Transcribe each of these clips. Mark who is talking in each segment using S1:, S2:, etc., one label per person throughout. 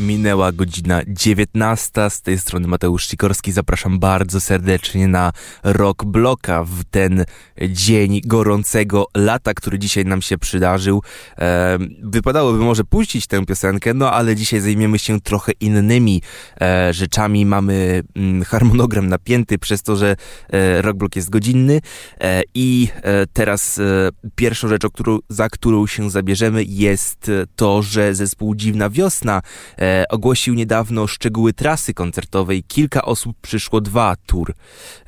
S1: Minęła godzina 19. Z tej strony Mateusz Sikorski. Zapraszam bardzo serdecznie na Rock Bloka w ten dzień gorącego lata, który dzisiaj nam się przydarzył. Wypadałoby może puścić tę piosenkę, no ale dzisiaj zajmiemy się trochę innymi e, rzeczami. Mamy mm, harmonogram napięty przez to, że e, Rock Block jest godzinny e, i e, teraz pierwszą którą, za którą się zabierzemy jest to, że zespół Dziwna Wiosna ogłosił niedawno szczegóły trasy koncertowej. Kilka osób przyszło dwa tour.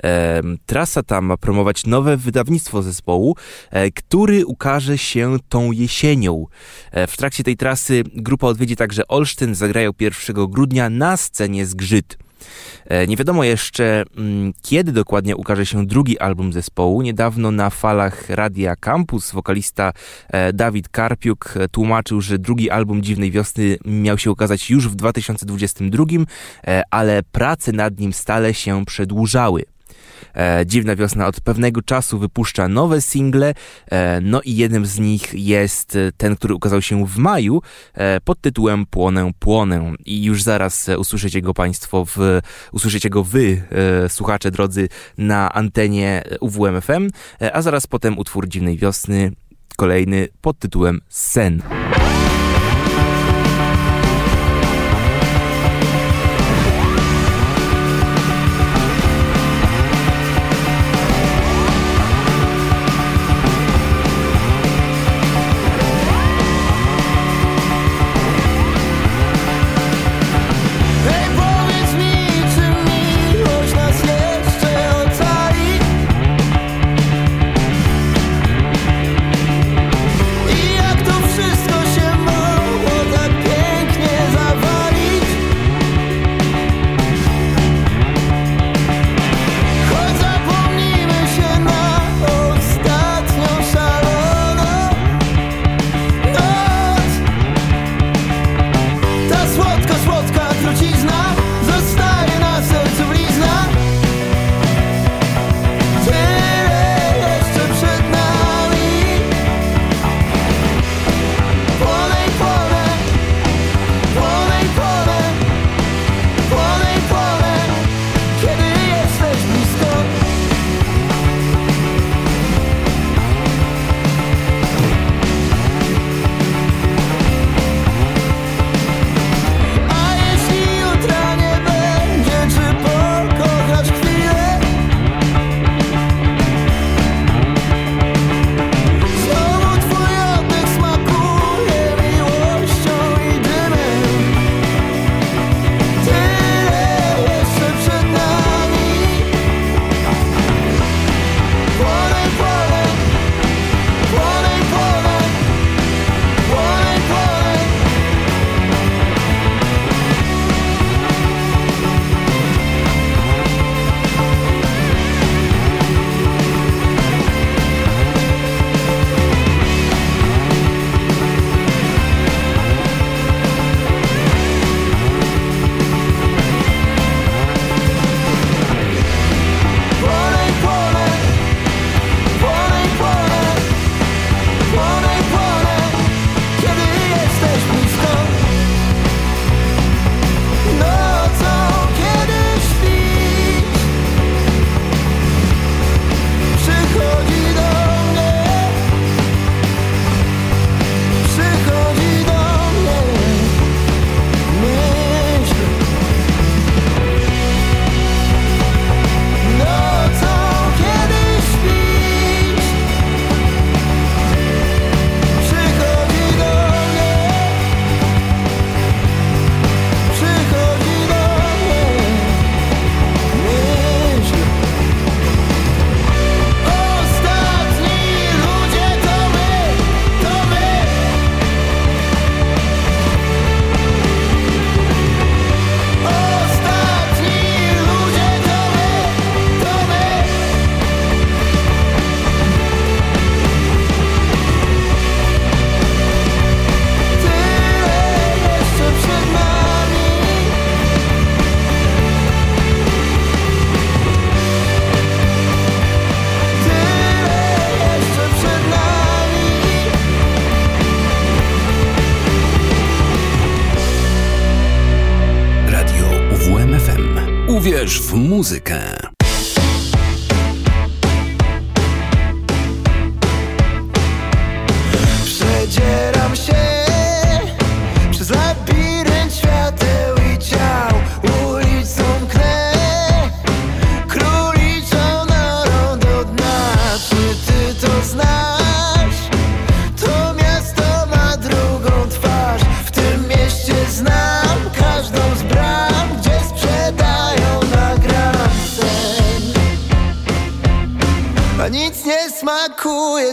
S1: E, trasa ta ma promować nowe wydawnictwo zespołu, e, który ukaże się tą jesienią. E, w trakcie tej trasy grupa odwiedzi także Olsztyn, zagrają 1 grudnia na scenie Zgrzyt. E, nie wiadomo jeszcze, mm, kiedy dokładnie ukaże się drugi album zespołu. Niedawno na falach Radia Campus wokalista e, Dawid Karpiuk e, tłumaczył, że drugi album Dziwnej Wiosny miał się ukazać już w 2022, ale prace nad nim stale się przedłużały. E, Dziwna Wiosna od pewnego czasu wypuszcza nowe single, e, no i jednym z nich jest ten, który ukazał się w maju e, pod tytułem Płonę, Płonę i już zaraz usłyszycie go Państwo, w, usłyszycie go Wy, słuchacze drodzy, na antenie UWMFM, a zaraz potem utwór Dziwnej Wiosny, kolejny pod tytułem Sen.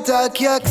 S2: smakuje tak jak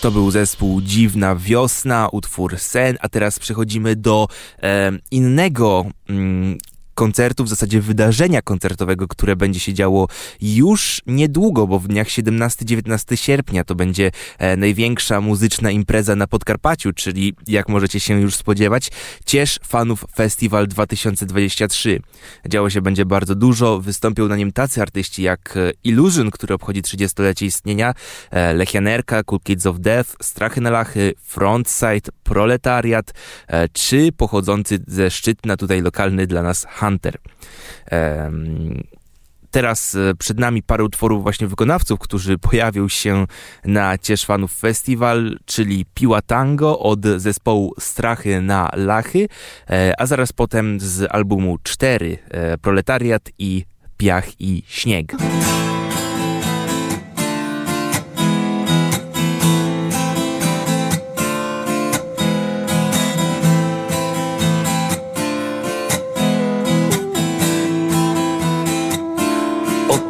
S1: To był zespół Dziwna Wiosna, utwór Sen, a teraz przechodzimy do e, innego mm, koncertu, w zasadzie wydarzenia koncertowego, które będzie się działo już niedługo, bo w dniach 17-19 sierpnia to będzie e, największa muzyczna impreza na Podkarpaciu, czyli jak możecie się już spodziewać, Ciesz Fanów Festival 2023. Działo się będzie bardzo dużo, wystąpią na nim tacy artyści jak e, Illusion, który obchodzi 30-lecie istnienia, e, Lechianerka, Cool Kids of Death, Strachy na Lachy, Frontside, Proletariat, czy pochodzący ze Szczytna, tutaj lokalny dla nas Han Hunter. Teraz e, przed nami parę utworów właśnie wykonawców, którzy pojawią się na Cieszwanów Festival, czyli Piła Tango od zespołu Strachy na Lachy, e, a zaraz potem z albumu 4 e, Proletariat i Piach i Śnieg.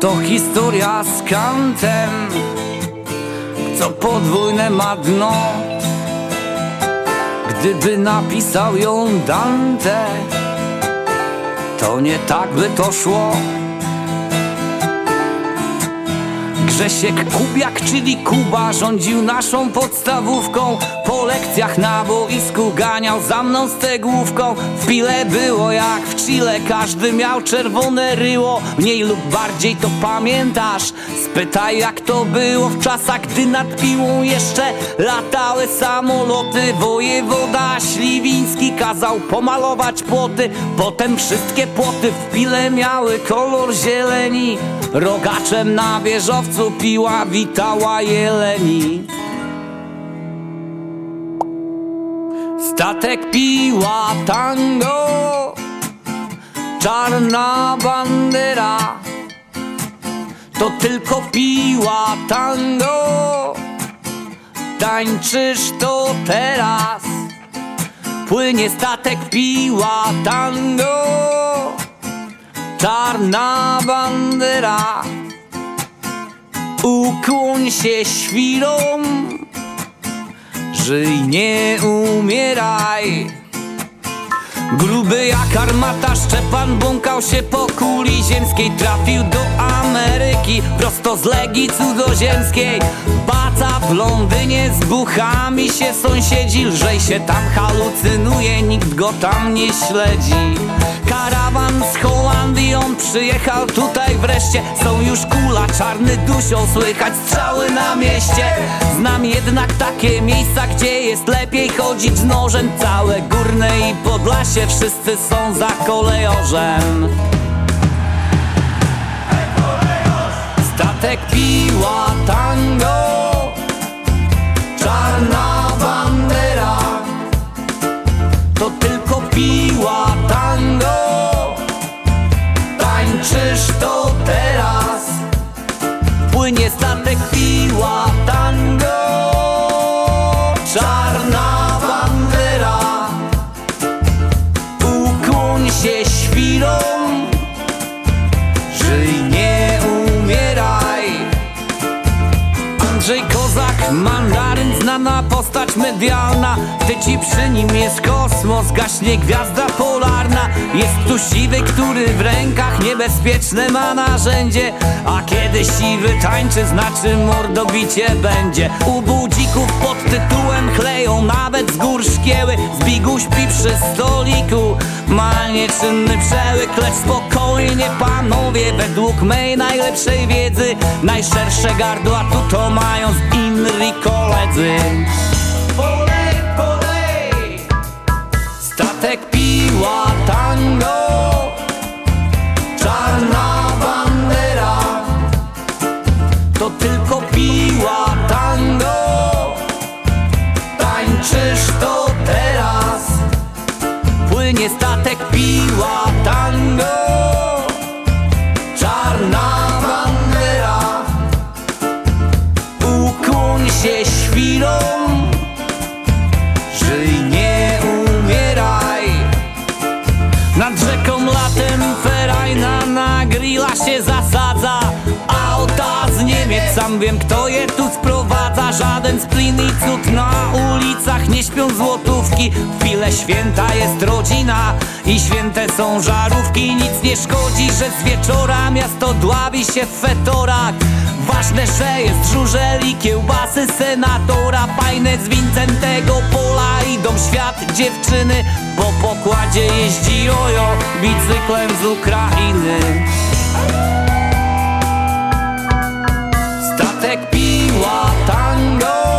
S3: To historia z kantem, co podwójne ma dno. Gdyby napisał ją Dante, to nie tak by to szło. Grzesiek Kubiak, czyli Kuba, rządził naszą podstawówką. Po lekcjach na boisku ganiał za mną stegłówką W pile było jak w Chile, każdy miał czerwone ryło. Mniej lub bardziej to pamiętasz. Spytaj jak to było w czasach, gdy nad piłą jeszcze latały samoloty. Wojewoda Śliwiński kazał pomalować płoty. Potem wszystkie płoty w pile miały kolor zieleni Rogaczem na wieżowcu piła witała jeleni. Statek piła tango Czarna bandera. To tylko piła tango. Tańczysz to teraz. Płynie statek piła tango czarna bandera. Ukłoń się świrom. Żyj, nie umieraj. Gruby jak armata Szczepan błąkał się po kuli ziemskiej Trafił do Ameryki prosto z Legii cudzoziemskiej Baca w Londynie z buchami się sąsiedzi Lżej się tam halucynuje, nikt go tam nie śledzi. Karawan z Holandii, on przyjechał tutaj wreszcie Są już kula, czarny dusią, słychać strzały na mieście. Znam jednak takie miejsca, gdzie jest lepiej chodzić nożem Całe górne i Podlasie wszyscy są za kolejorzem. Statek piła tango Czarna bandera To tylko piła tango. Tańczysz to teraz Płynie statek piła tango postać medialna Ty ci przy nim jest kosmos, gaśnie gwiazda polarna. Jest tu siwy, który w rękach niebezpieczne ma narzędzie. A kiedy siwy tańczy, znaczy mordobicie będzie. U budzików pod tytułem chleją nawet z gór szkieły. Zbigu śpi przy stoliku, ma nieczynny przełyk. Lecz spokojnie panowie, według mej najlepszej wiedzy Najszersze gardła tu to mają z inni koledzy piła tango Czarna bandera. Ukłoń się świrom Żyj, nie umieraj. Nad rzeką latem ferajna na grilla się zasadza Niemiec, sam wiem kto je tu sprowadza. Żaden splin i cud na ulicach nie śpią złotówki. Chwilę święta jest rodzina i święte są żarówki. Nic nie szkodzi, że z wieczora miasto dławi się w fetorach. Ważne, że jest żużel i kiełbasy senatora. Fajne z Wincentego pola idą świat dziewczyny Po pokładzie jeździ jojo. Bicyklem z Ukrainy Statek piła tango Czarna bandera To tylko piła tango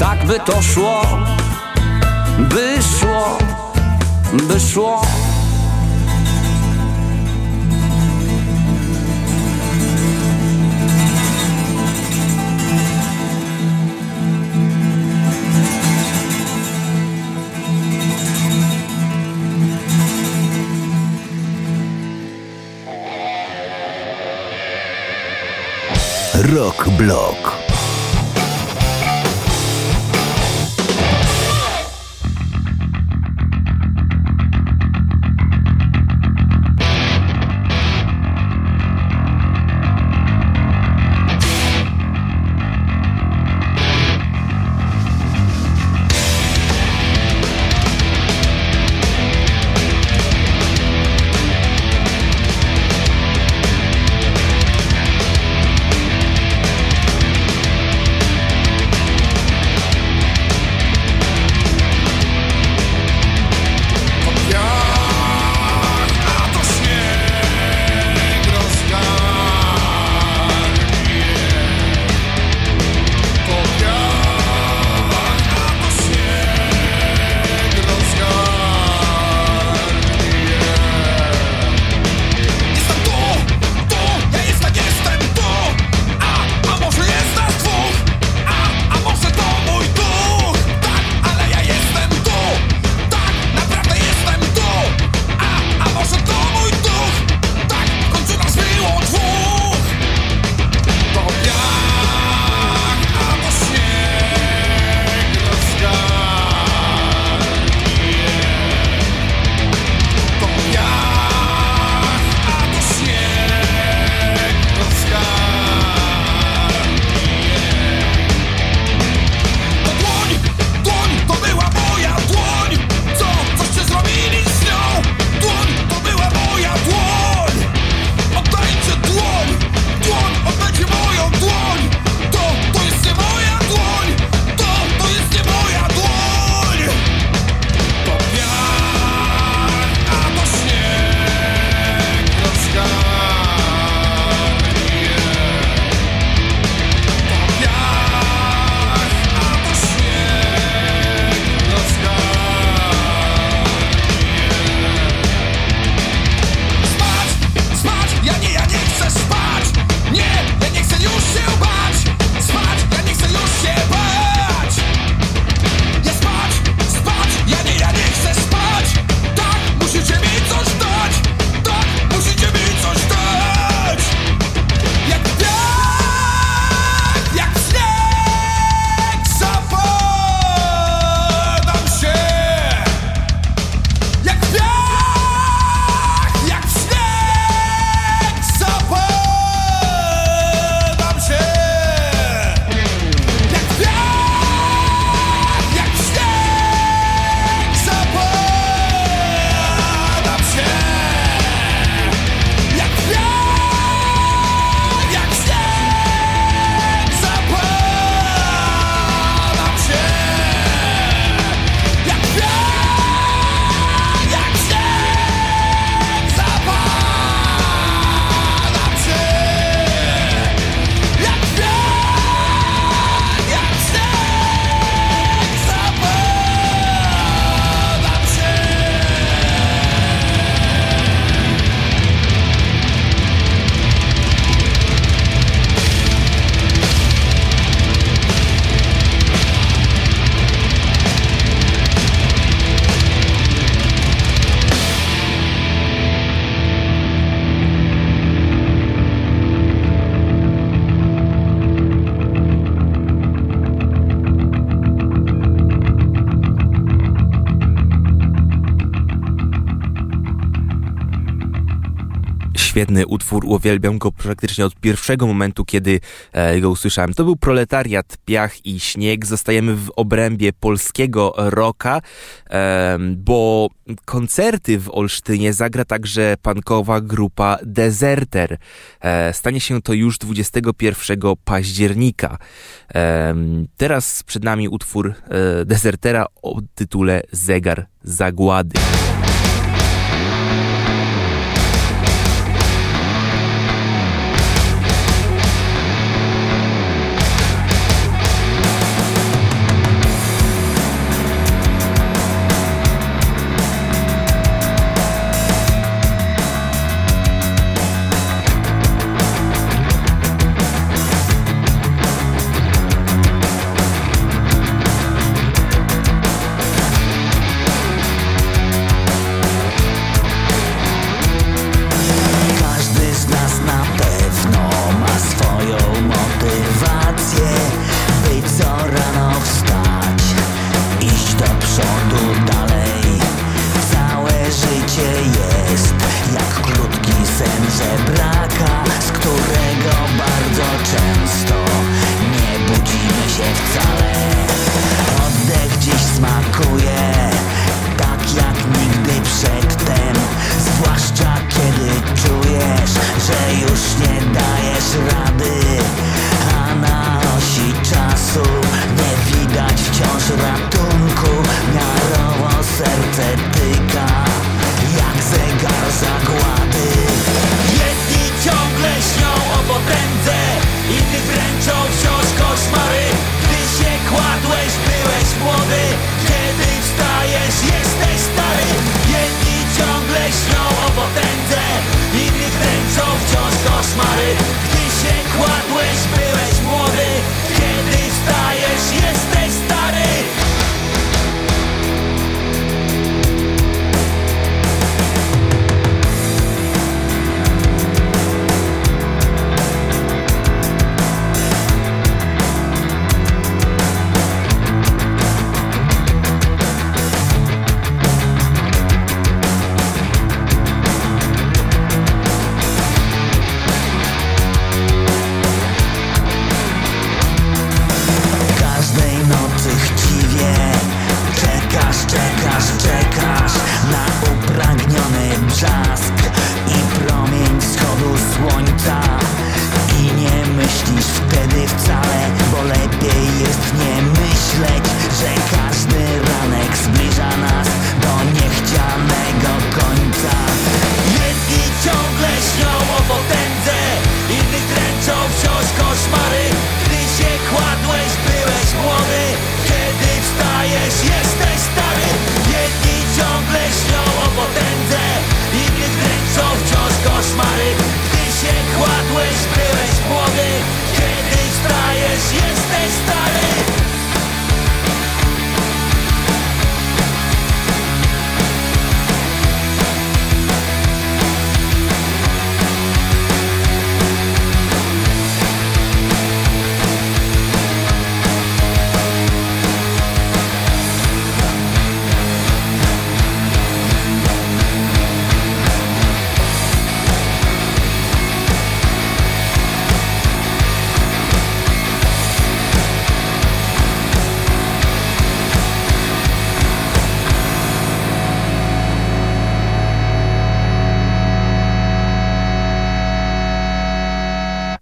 S3: tak by to szło By szło, by szło
S4: Rock Block.
S1: Świetny utwór, uwielbiam go praktycznie od pierwszego momentu, kiedy e, go usłyszałem. To był Proletariat, Piach i Śnieg. Zostajemy w obrębie polskiego rocka, e, bo koncerty w Olsztynie zagra także pankowa grupa Deserter. E, stanie się to już 21 października. Teraz przed nami utwór e, Desertera o tytule Zegar Zagłady.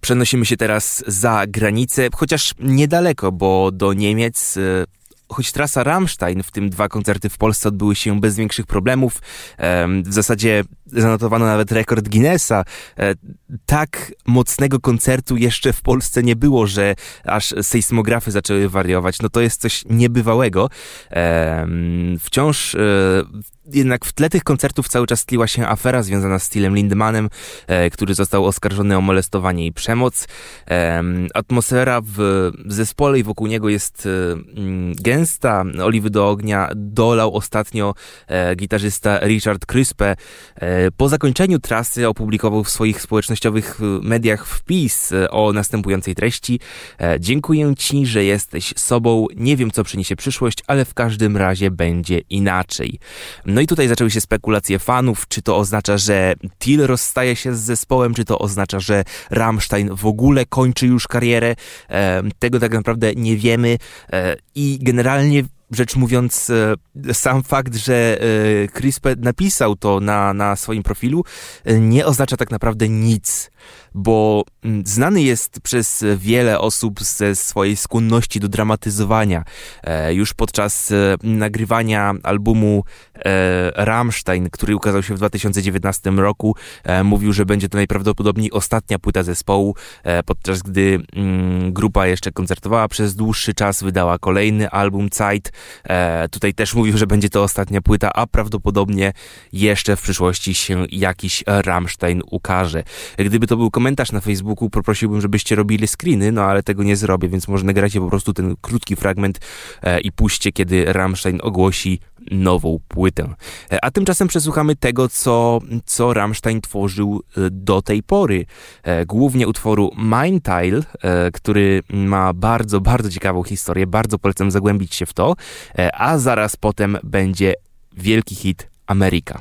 S1: Przenosimy się teraz za granicę, chociaż niedaleko, bo do Niemiec. e, Choć trasa Rammstein, w tym dwa koncerty w Polsce odbyły się bez większych problemów, em, w zasadzie zanotowano nawet rekord Guinnessa. E, Tak mocnego koncertu jeszcze w Polsce nie było, że aż sejsmografy zaczęły wariować. No to jest coś niebywałego. Wciąż e, jednak w tle tych koncertów cały czas tliła się afera związana z Stillem Lindemanem, e, który został oskarżony o molestowanie i przemoc. Em, Atmosfera w zespole i wokół niego jest e, mm, gęsta. Oliwy do ognia dolał ostatnio gitarzysta Richard Kryspe. Po zakończeniu trasy opublikował w swoich społecznościowych e, mediach wpis e, o następującej treści. E, Dziękuję Ci, że jesteś sobą. Nie wiem, co przyniesie przyszłość, ale w każdym razie będzie inaczej. No i tutaj zaczęły się spekulacje fanów, czy to oznacza, że Till rozstaje się z zespołem, czy to oznacza, że Rammstein w ogóle kończy już karierę. E, tego tak naprawdę nie wiemy e, i generalnie rzecz mówiąc, e, sam fakt, że e, Crispe napisał to na, na swoim profilu, e, nie oznacza tak naprawdę nic, bo mm, znany jest przez wiele osób ze swojej skłonności do dramatyzowania. Już podczas nagrywania albumu Rammstein, który ukazał się w 2019 roku, e, mówił, że będzie to najprawdopodobniej ostatnia płyta zespołu, e, podczas gdy mm, grupa jeszcze koncertowała przez dłuższy czas, wydała kolejny album Zeit. E, Tutaj też mówił, że będzie to ostatnia płyta, a prawdopodobnie jeszcze w przyszłości się jakiś Rammstein ukaże. Gdyby to był komentarz na Facebooku, poprosiłbym, żebyście robili screeny, no ale tego nie zrobię, więc może nagracie po prostu ten krótki fragment e, i puśćcie, kiedy Rammstein ogłosi nową płytę. E, A tymczasem przesłuchamy tego, co, co Rammstein tworzył e, do tej pory. E, Głównie utworu Mein Teil, e, który ma bardzo, bardzo ciekawą historię. Bardzo polecam zagłębić się w to. A zaraz potem będzie wielki hit Ameryka.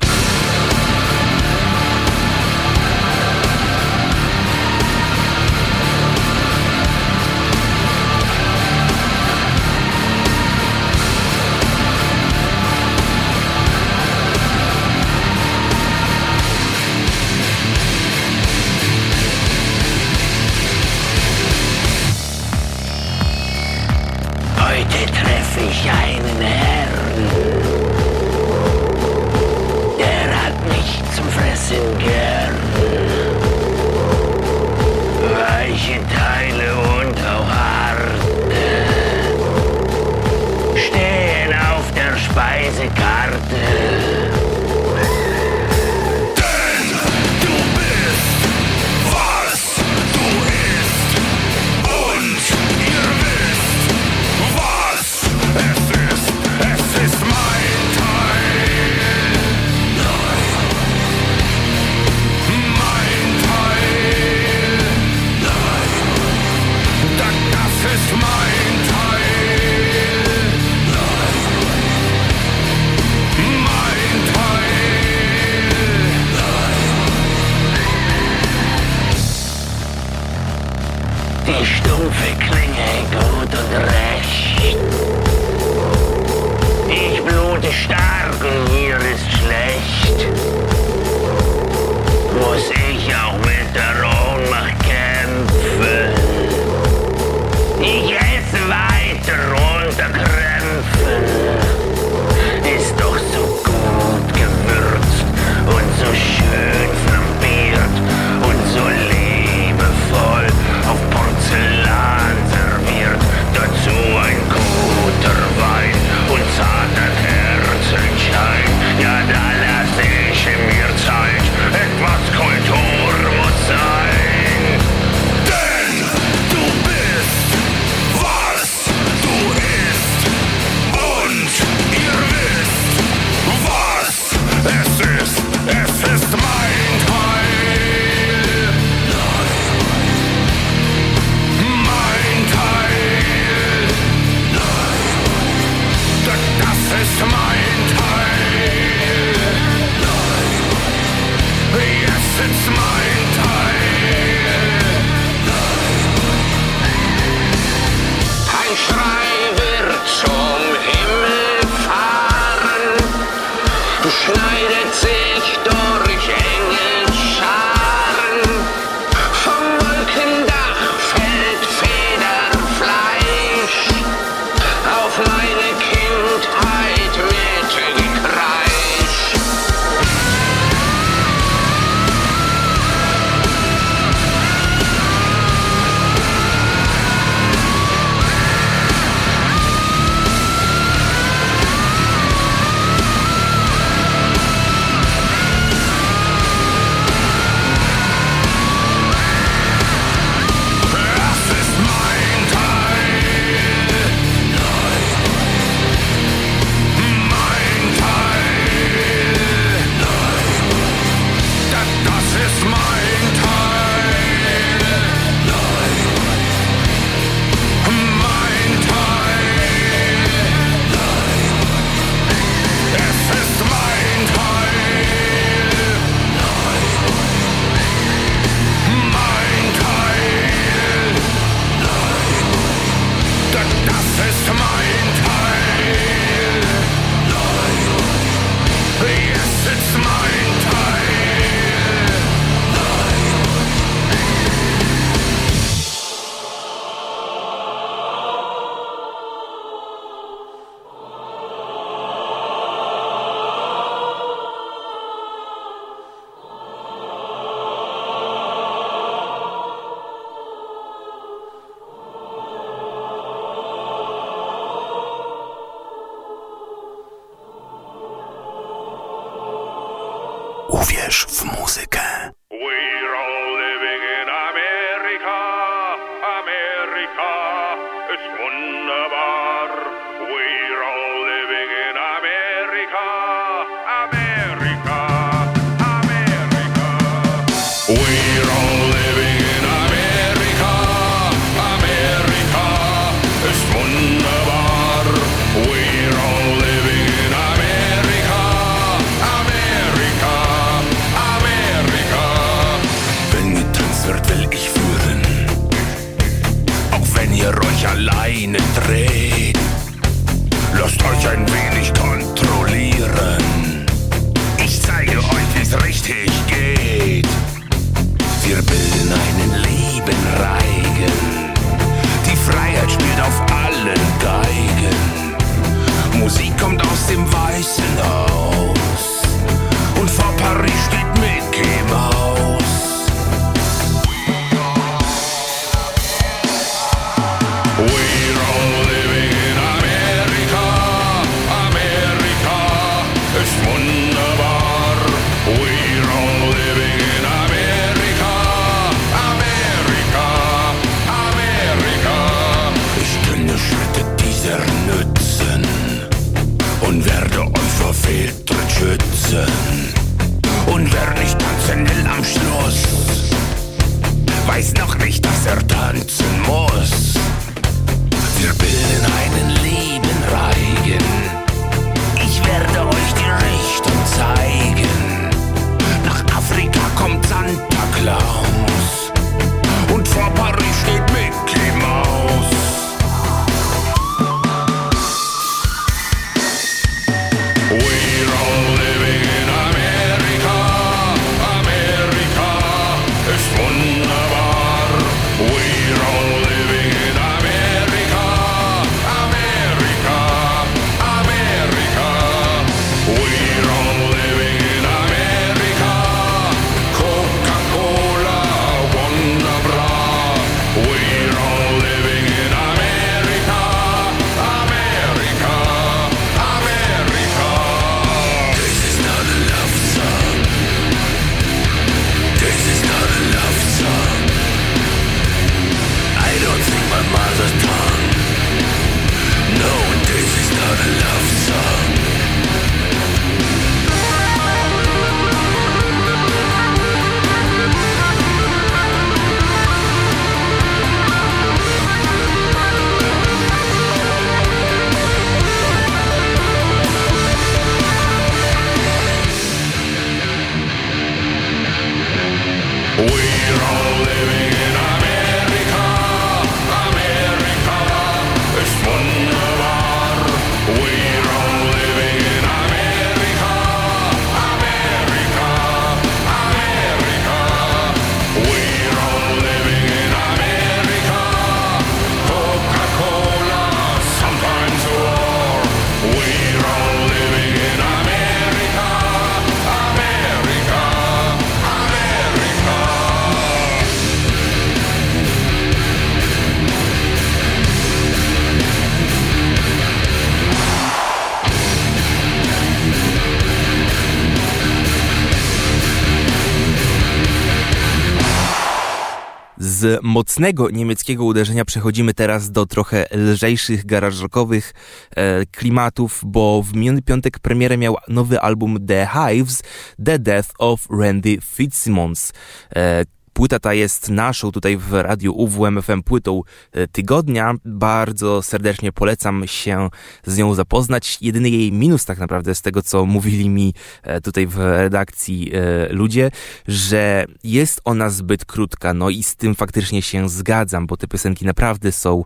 S1: Z mocnego niemieckiego uderzenia przechodzimy teraz do trochę lżejszych, garaż rockowych e, klimatów, bo w miniony piątek premierę miał nowy album The Hives, The Death of Randy Fitzsimmons. E, Płyta ta jest naszą tutaj w radiu UWMFM płytą e, tygodnia. Bardzo serdecznie polecam się z nią zapoznać. Jedyny jej minus tak naprawdę z tego, co mówili mi e, tutaj w redakcji e, ludzie, że jest ona zbyt krótka. No i z tym faktycznie się zgadzam, bo te piosenki naprawdę są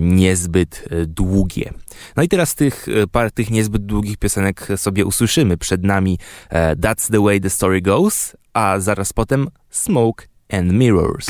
S1: niezbyt długie. No i teraz tych par tych niezbyt długich piosenek sobie usłyszymy. Przed nami That's the way the story goes, a zaraz potem
S5: Smoke and Mirrors.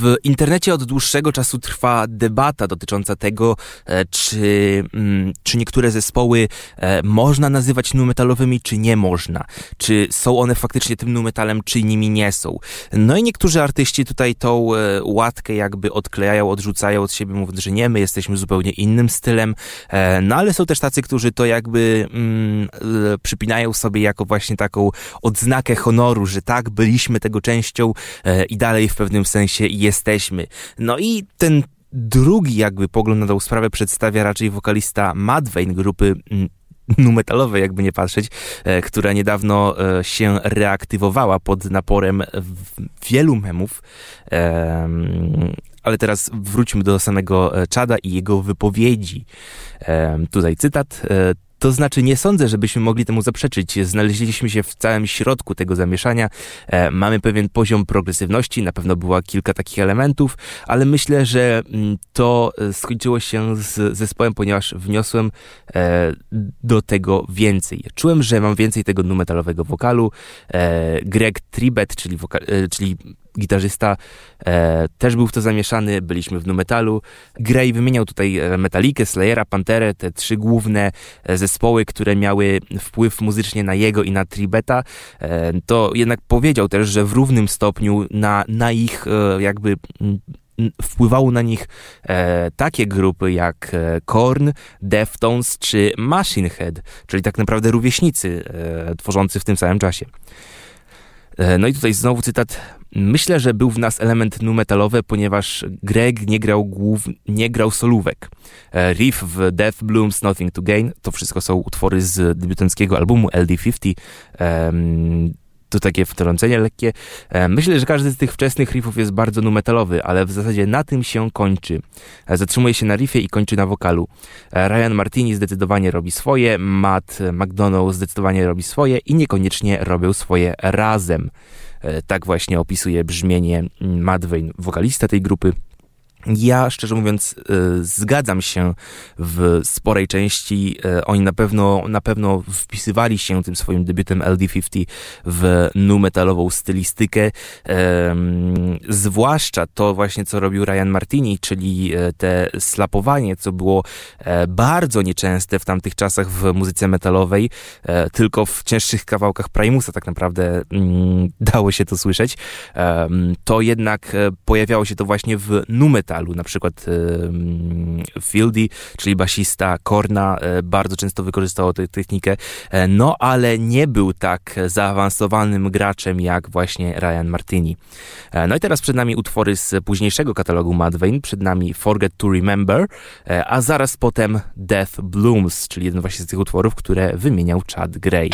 S1: W internecie od dłuższego czasu trwa debata dotycząca tego, e, czy, mm, czy niektóre zespoły e, można nazywać nu metalowymi, czy nie można. Czy są one faktycznie tym nu metalem, czy nimi nie są. No i niektórzy artyści tutaj tą e, łatkę jakby odklejają, odrzucają od siebie, mówiąc, że nie, my jesteśmy zupełnie innym stylem. No ale są też tacy, którzy to jakby mm, przypinają sobie jako właśnie taką odznakę honoru, że tak, byliśmy tego częścią i dalej w pewnym sensie jesteśmy. No i ten drugi jakby pogląd na tą sprawę przedstawia raczej wokalista Madvein grupy mm, nu metalowej, jakby nie patrzeć, e, która niedawno e, się reaktywowała pod naporem wielu memów. Em, ale teraz wróćmy do samego e, Czada i jego wypowiedzi. Tutaj cytat. To znaczy, nie sądzę, żebyśmy mogli temu zaprzeczyć. Znaleźliśmy się w całym środku tego zamieszania. E, mamy pewien poziom progresywności, na pewno było kilka takich elementów, ale myślę, że mm, to e, skończyło się z zespołem, ponieważ wniosłem e, do tego więcej. Czułem, że mam więcej tego numetalowego wokalu. E, Greg Tribet, czyli, woka- e, czyli gitarzysta, e, też był w to zamieszany, byliśmy w numetalu. Gray wymieniał tutaj e, Metalikę, Slayera, Panterę, te trzy główne e, zespoły, które miały wpływ muzycznie na jego i na Tribeta. E, to jednak powiedział też, że w równym stopniu na, na ich e, jakby wpływało na nich e, takie grupy jak e, Korn, Deftones czy Machine Head, czyli tak naprawdę rówieśnicy e, tworzący w tym samym czasie. E, No i tutaj znowu cytat. Myślę, że był w nas element nu metalowy, ponieważ Greg nie grał głów, nie grał solówek. E, Riff w Death Blooms Nothing to Gain, to wszystko są utwory z debiutanckiego albumu LD50. Em, to takie wtrącenie lekkie. E, myślę, że każdy z tych wczesnych riffów jest bardzo numetalowy, ale w zasadzie na tym się kończy. E, zatrzymuje się na riffie i kończy na wokalu. E, Ryan Martini zdecydowanie robi swoje, Matt McDonald zdecydowanie robi swoje i niekoniecznie robią swoje razem. Tak właśnie opisuje brzmienie Matt Wayne, wokalista tej grupy. Ja, szczerze mówiąc, y, zgadzam się w sporej części. Y, oni na pewno, na pewno wpisywali się tym swoim debiutem LD50 w nu metalową stylistykę. Zwłaszcza to właśnie, co robił Ryan Martini, czyli e, te slapowanie, co było e, bardzo nieczęste w tamtych czasach w muzyce metalowej. E, tylko w cięższych kawałkach Primusa tak naprawdę mm, dało się to słyszeć. To jednak pojawiało się to właśnie w nu metalu, na przykład Fieldy, czyli basista Korna, e, bardzo często wykorzystywał tę technikę, e, no ale nie był tak zaawansowanym graczem jak właśnie Ryan Martini. E, no i teraz przed nami utwory z późniejszego katalogu Mudvayne, przed nami Forget to Remember, a zaraz potem Death Blooms, czyli jeden właśnie z tych utworów, które wymieniał Chad Gray.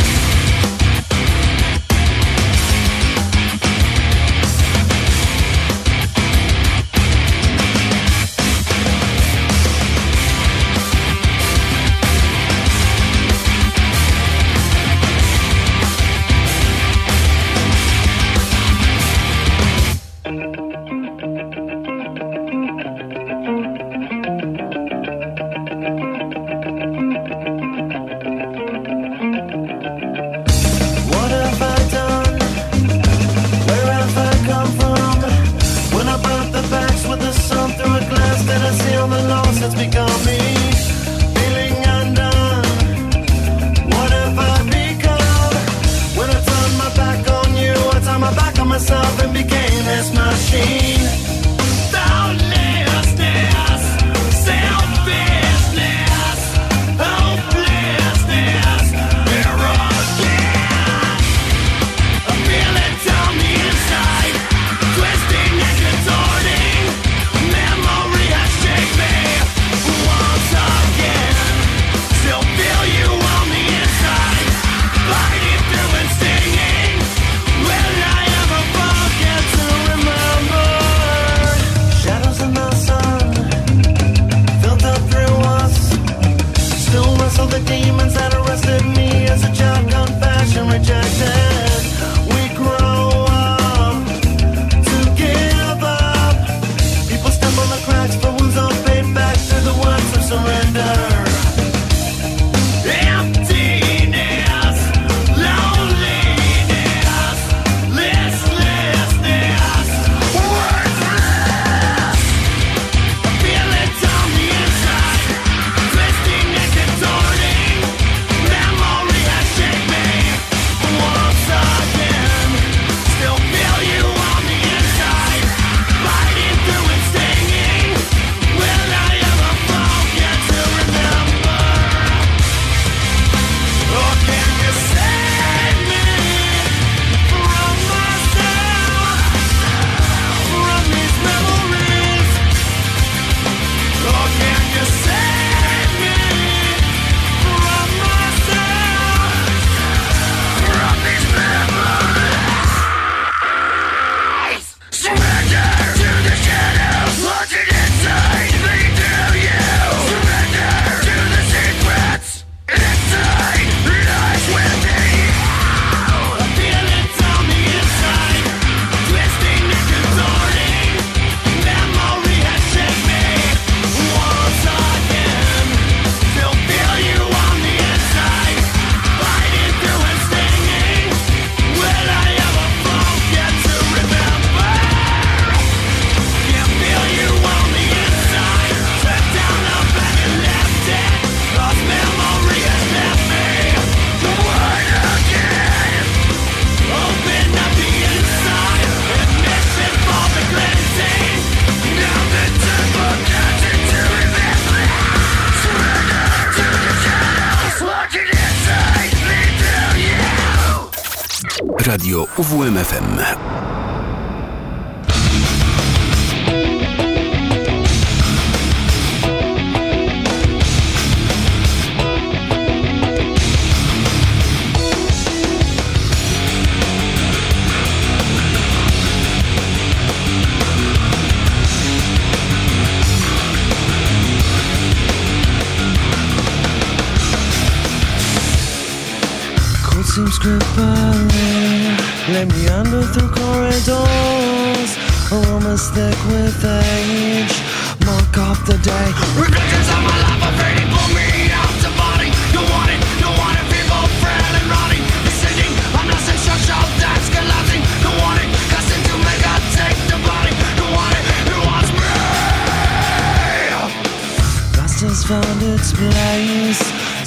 S2: its place.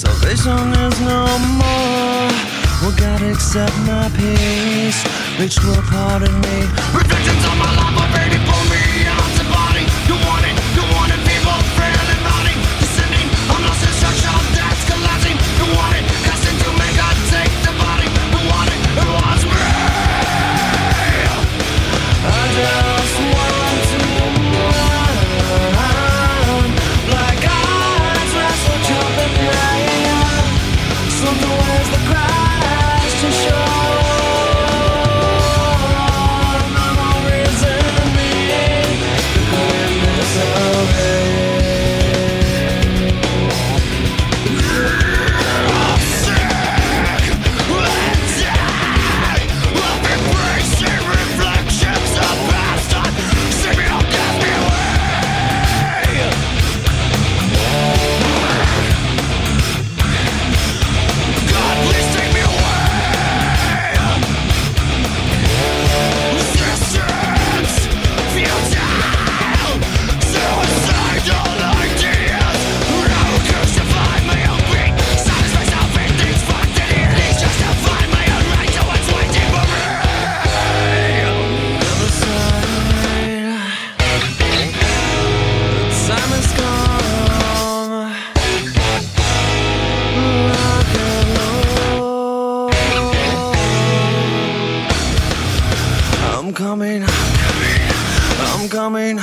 S2: Salvation is no more. Will God accept my peace? Which will pardon me?
S6: Reflections on my life are
S2: painful.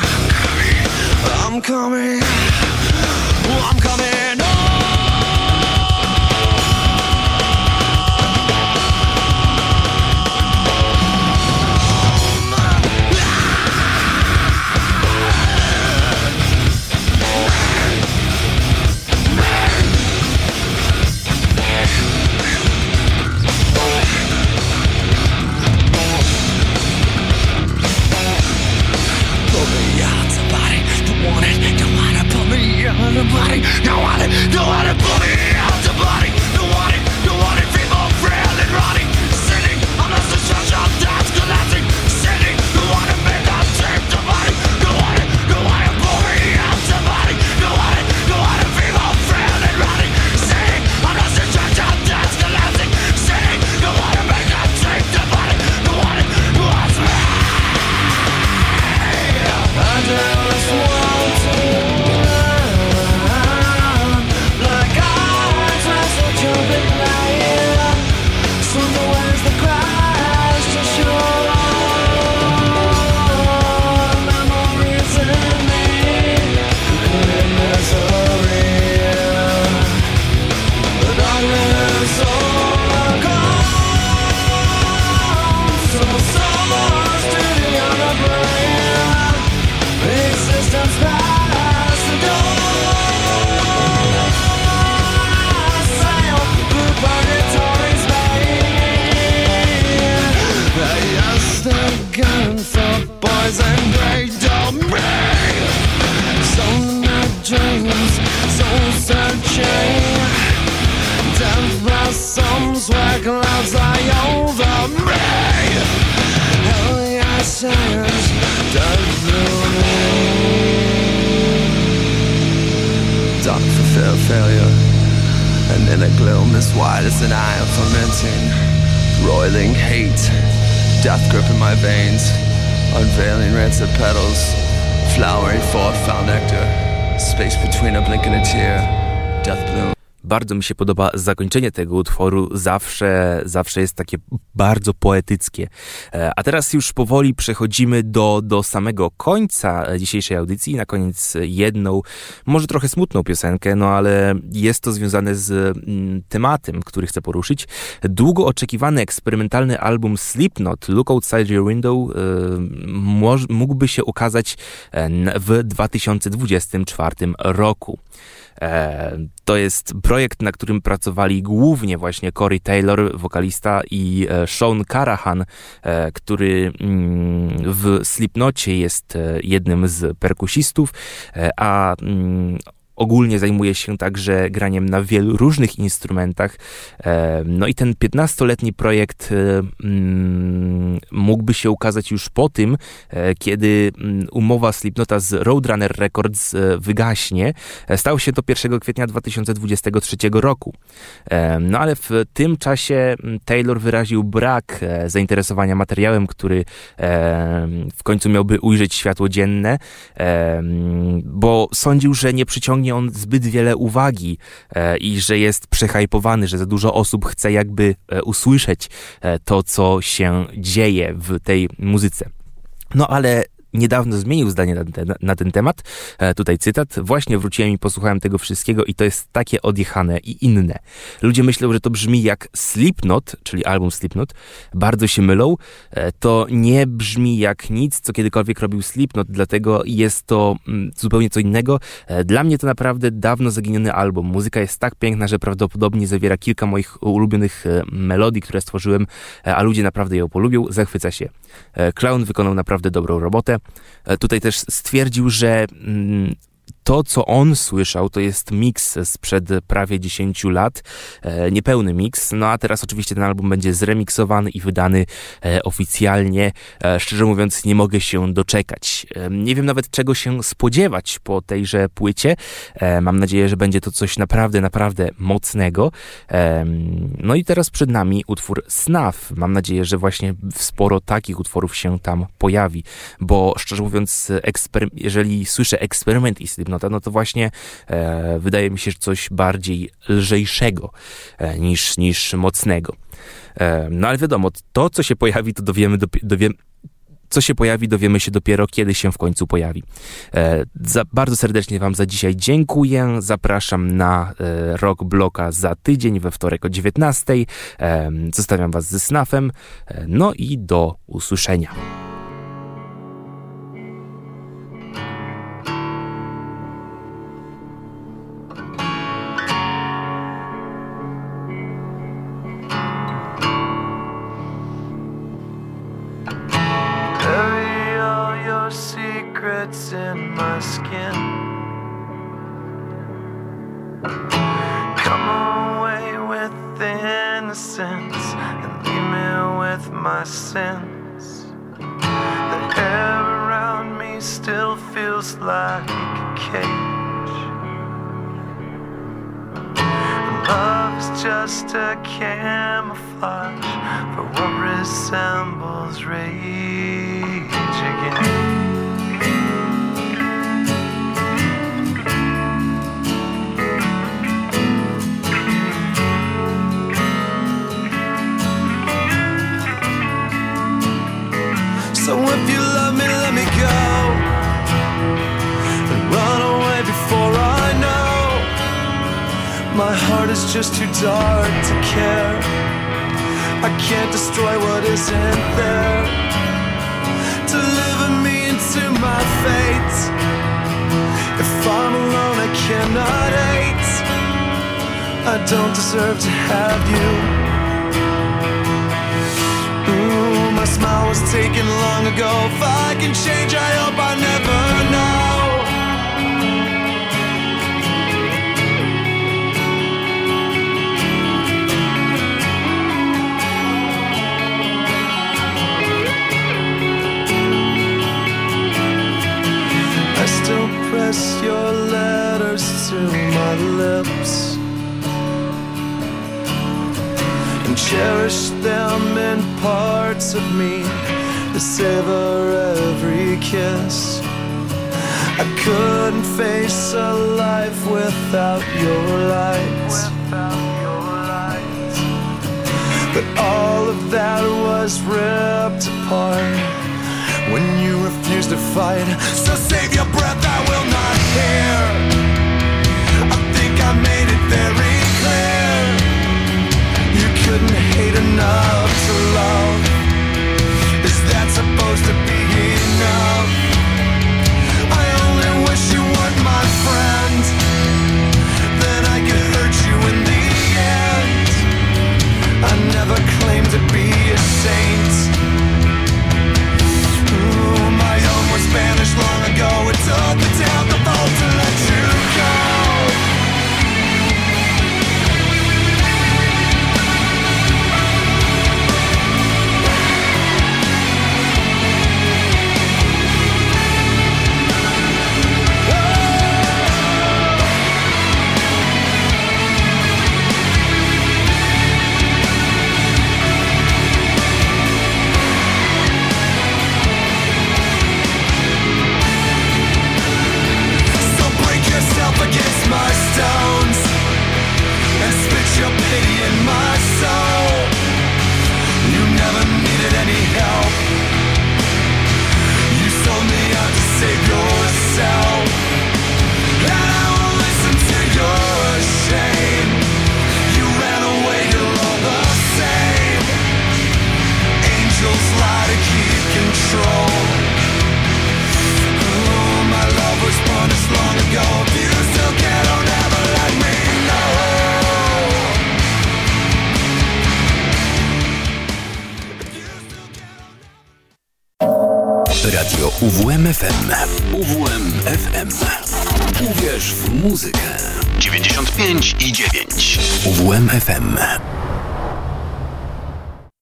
S2: coming. I'm coming. I'm coming.
S6: Oh. And in
S2: a gloom as wide as an eye of fermenting Roiling hate Death gripping my veins Unveiling rancid petals Flowering forth found nectar Space between a blink and a tear Death bloom.
S1: Bardzo mi się podoba zakończenie tego utworu. Zawsze, zawsze jest takie bardzo poetyckie. E, a teraz już powoli przechodzimy do, do samego końca dzisiejszej audycji. Na koniec jedną, może trochę smutną piosenkę, no ale jest to związane z mm, tematem, który chcę poruszyć. Długo oczekiwany eksperymentalny album Slipknot, Look Outside Your Window, e, mógłby się ukazać e, w 2024 roku to jest projekt, na którym pracowali głównie właśnie Corey Taylor, wokalista, i e, Sean Carahan, e, który mm, w Slipnocie jest e, jednym z perkusistów, e, a mm, ogólnie zajmuje się także graniem na wielu różnych instrumentach. E, No i ten 15-letni projekt e, mm, mógłby się ukazać już po tym, e, kiedy mm, umowa Slipnota z Roadrunner Records wygaśnie. Stało się to 1 kwietnia 2023 roku. No ale w tym czasie mm, Taylor wyraził brak zainteresowania materiałem, który w końcu miałby ujrzeć światło dzienne, bo sądził, że nie przyciągnie on zbyt wiele uwagi e, i że jest przehajpowany, że za dużo osób chce jakby e, usłyszeć e, to, co się dzieje w tej muzyce. No ale niedawno zmienił zdanie na ten, na ten temat. E, tutaj cytat. Właśnie wróciłem i posłuchałem tego wszystkiego i to jest takie odjechane i inne. Ludzie myślą, że to brzmi jak Slipknot, czyli album Slipknot. Bardzo się mylą. E, to nie brzmi jak nic, co kiedykolwiek robił Slipknot, dlatego jest to mm, zupełnie co innego. E, Dla mnie to naprawdę dawno zaginiony album. Muzyka jest tak piękna, że prawdopodobnie zawiera kilka moich ulubionych e, melodii, które stworzyłem, e, a ludzie naprawdę ją polubią. Zachwyca się. E, Clown wykonał naprawdę dobrą robotę. E, Tutaj też stwierdził, że mm, to, co on słyszał, to jest miks sprzed prawie 10 lat, e, niepełny miks, no a teraz oczywiście ten album będzie zremiksowany i wydany e, oficjalnie. E, szczerze mówiąc, nie mogę się doczekać. Nie wiem nawet, czego się spodziewać po tejże płycie. Mam nadzieję, że będzie to coś naprawdę, naprawdę mocnego. No i teraz przed nami utwór Snuff. Mam nadzieję, że właśnie sporo takich utworów się tam pojawi, bo szczerze mówiąc, jeżeli słyszę eksperyment i Slipknota, no to właśnie e, wydaje mi się, coś bardziej lżejszego e, niż, niż mocnego. E, no ale wiadomo, to co się pojawi, to dowiemy, dopie- dowiem, co się pojawi, dowiemy się dopiero, kiedy się w końcu pojawi. E, za, bardzo serdecznie Wam za dzisiaj dziękuję. Zapraszam na e, Rock Bloka za tydzień, we wtorek o 19. E, zostawiam Was ze snafem. E, no i do usłyszenia.
S2: And leave me with my sins. The air around me still feels like a cage. Love is just a camouflage for what resembles rage again. Heart is just too dark to care. I can't destroy what isn't there. Deliver me into my fate. If I'm alone, I cannot hate. I don't deserve to have you. Ooh, my smile was taken long ago. If I can change, I hope I never know. Press your letters to my lips and cherish them in parts of me to savor every kiss. I couldn't face a life without your light. But all of that was ripped apart when you refuse to fight. So save your breath, I will not